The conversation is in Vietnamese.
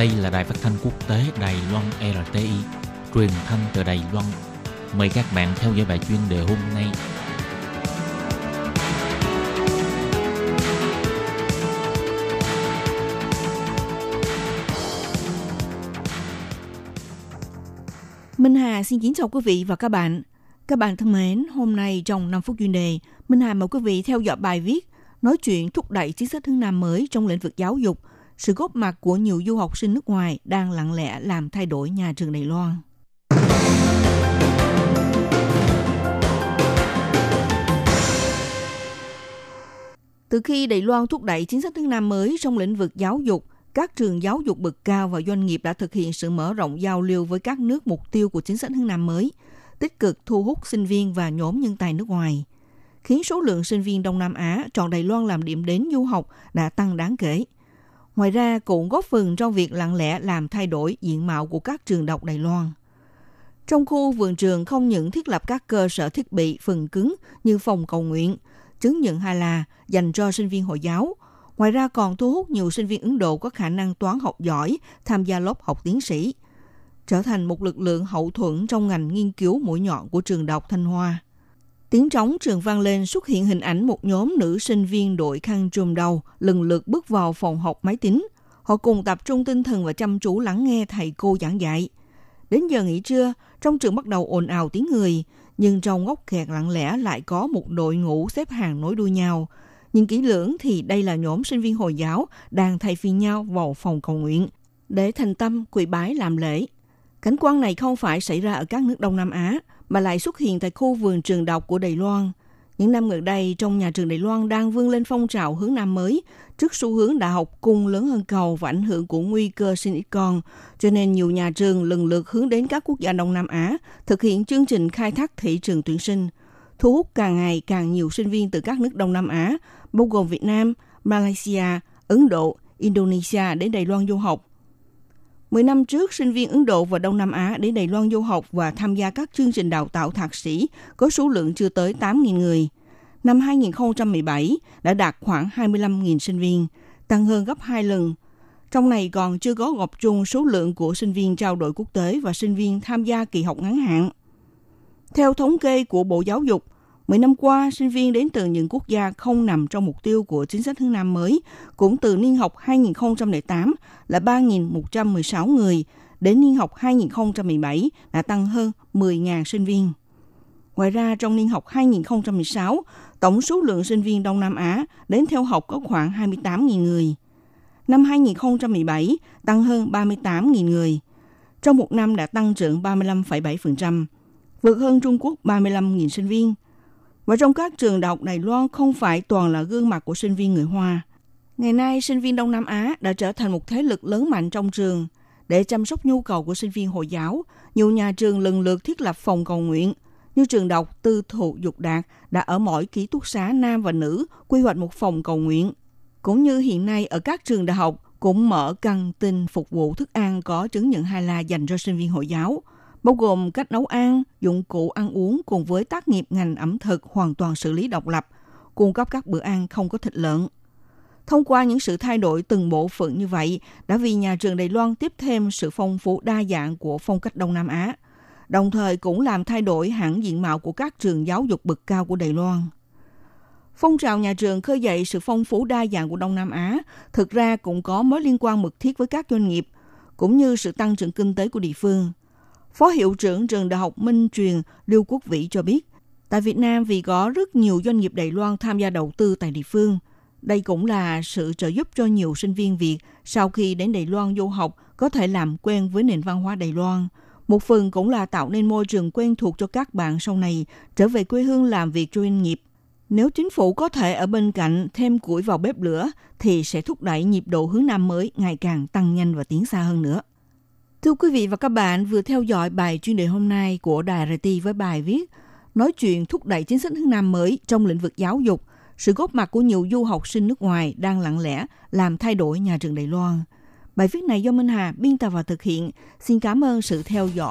Đây là đài phát thanh quốc tế Đài Loan RTI, truyền thanh từ Đài Loan. Mời các bạn theo dõi bài chuyên đề hôm nay. Minh Hà xin kính chào quý vị và các bạn. Các bạn thân mến, hôm nay trong 5 phút chuyên đề, Minh Hà mời quý vị theo dõi bài viết nói chuyện thúc đẩy chính sách hướng Nam mới trong lĩnh vực giáo dục, sự góp mặt của nhiều du học sinh nước ngoài đang lặng lẽ làm thay đổi nhà trường Đài Loan. Từ khi Đài Loan thúc đẩy chính sách thứ Nam mới trong lĩnh vực giáo dục, các trường giáo dục bậc cao và doanh nghiệp đã thực hiện sự mở rộng giao lưu với các nước mục tiêu của chính sách hướng Nam mới, tích cực thu hút sinh viên và nhóm nhân tài nước ngoài, khiến số lượng sinh viên Đông Nam Á chọn Đài Loan làm điểm đến du học đã tăng đáng kể. Ngoài ra, cũng góp phần trong việc lặng lẽ làm thay đổi diện mạo của các trường đọc Đài Loan. Trong khu vườn trường không những thiết lập các cơ sở thiết bị phần cứng như phòng cầu nguyện, chứng nhận Hà là dành cho sinh viên Hồi giáo. Ngoài ra còn thu hút nhiều sinh viên Ấn Độ có khả năng toán học giỏi tham gia lớp học tiến sĩ, trở thành một lực lượng hậu thuẫn trong ngành nghiên cứu mũi nhọn của trường đọc Thanh Hoa. Tiếng trống trường vang lên xuất hiện hình ảnh một nhóm nữ sinh viên đội khăn trùm đầu lần lượt bước vào phòng học máy tính. Họ cùng tập trung tinh thần và chăm chú lắng nghe thầy cô giảng dạy. Đến giờ nghỉ trưa, trong trường bắt đầu ồn ào tiếng người, nhưng trong góc kẹt lặng lẽ lại có một đội ngũ xếp hàng nối đuôi nhau. Nhưng kỹ lưỡng thì đây là nhóm sinh viên Hồi giáo đang thay phiên nhau vào phòng cầu nguyện để thành tâm quỳ bái làm lễ. Cảnh quan này không phải xảy ra ở các nước Đông Nam Á, mà lại xuất hiện tại khu vườn trường đọc của Đài Loan. Những năm gần đây, trong nhà trường Đài Loan đang vươn lên phong trào hướng Nam mới, trước xu hướng đại học cung lớn hơn cầu và ảnh hưởng của nguy cơ sinh ít con. Cho nên nhiều nhà trường lần lượt hướng đến các quốc gia Đông Nam Á, thực hiện chương trình khai thác thị trường tuyển sinh, thu hút càng ngày càng nhiều sinh viên từ các nước Đông Nam Á, bao gồm Việt Nam, Malaysia, Ấn Độ, Indonesia đến Đài Loan du học 10 năm trước, sinh viên Ấn Độ và Đông Nam Á đến Đài Loan du học và tham gia các chương trình đào tạo thạc sĩ có số lượng chưa tới 8.000 người. Năm 2017 đã đạt khoảng 25.000 sinh viên, tăng hơn gấp 2 lần. Trong này còn chưa có gộp chung số lượng của sinh viên trao đổi quốc tế và sinh viên tham gia kỳ học ngắn hạn. Theo thống kê của Bộ Giáo dục, 10 năm qua, sinh viên đến từ những quốc gia không nằm trong mục tiêu của chính sách hướng Nam mới, cũng từ niên học 2008 là 3.116 người, đến niên học 2017 đã tăng hơn 10.000 sinh viên. Ngoài ra, trong niên học 2016, tổng số lượng sinh viên Đông Nam Á đến theo học có khoảng 28.000 người. Năm 2017, tăng hơn 38.000 người. Trong một năm đã tăng trưởng 35,7%, vượt hơn Trung Quốc 35.000 sinh viên – và trong các trường đại học Đài Loan không phải toàn là gương mặt của sinh viên người Hoa. Ngày nay, sinh viên Đông Nam Á đã trở thành một thế lực lớn mạnh trong trường. Để chăm sóc nhu cầu của sinh viên Hồi giáo, nhiều nhà trường lần lượt thiết lập phòng cầu nguyện, như trường đọc tư thụ dục đạt đã ở mỗi ký túc xá nam và nữ quy hoạch một phòng cầu nguyện. Cũng như hiện nay ở các trường đại học cũng mở căng tin phục vụ thức ăn có chứng nhận hai la dành cho sinh viên Hồi giáo – bao gồm cách nấu ăn, dụng cụ ăn uống cùng với tác nghiệp ngành ẩm thực hoàn toàn xử lý độc lập, cung cấp các bữa ăn không có thịt lợn. Thông qua những sự thay đổi từng bộ phận như vậy, đã vì nhà trường Đài Loan tiếp thêm sự phong phú đa dạng của phong cách Đông Nam Á, đồng thời cũng làm thay đổi hẳn diện mạo của các trường giáo dục bậc cao của Đài Loan. Phong trào nhà trường khơi dậy sự phong phú đa dạng của Đông Nam Á thực ra cũng có mối liên quan mật thiết với các doanh nghiệp, cũng như sự tăng trưởng kinh tế của địa phương. Phó hiệu trưởng trường Đại học Minh Truyền Lưu Quốc Vĩ cho biết, tại Việt Nam vì có rất nhiều doanh nghiệp Đài Loan tham gia đầu tư tại địa phương. Đây cũng là sự trợ giúp cho nhiều sinh viên Việt sau khi đến Đài Loan du học có thể làm quen với nền văn hóa Đài Loan. Một phần cũng là tạo nên môi trường quen thuộc cho các bạn sau này trở về quê hương làm việc cho doanh nghiệp. Nếu chính phủ có thể ở bên cạnh thêm củi vào bếp lửa thì sẽ thúc đẩy nhịp độ hướng Nam mới ngày càng tăng nhanh và tiến xa hơn nữa. Thưa quý vị và các bạn, vừa theo dõi bài chuyên đề hôm nay của Đài RT với bài viết Nói chuyện thúc đẩy chính sách hướng Nam mới trong lĩnh vực giáo dục, sự góp mặt của nhiều du học sinh nước ngoài đang lặng lẽ làm thay đổi nhà trường Đài Loan. Bài viết này do Minh Hà biên tập và thực hiện. Xin cảm ơn sự theo dõi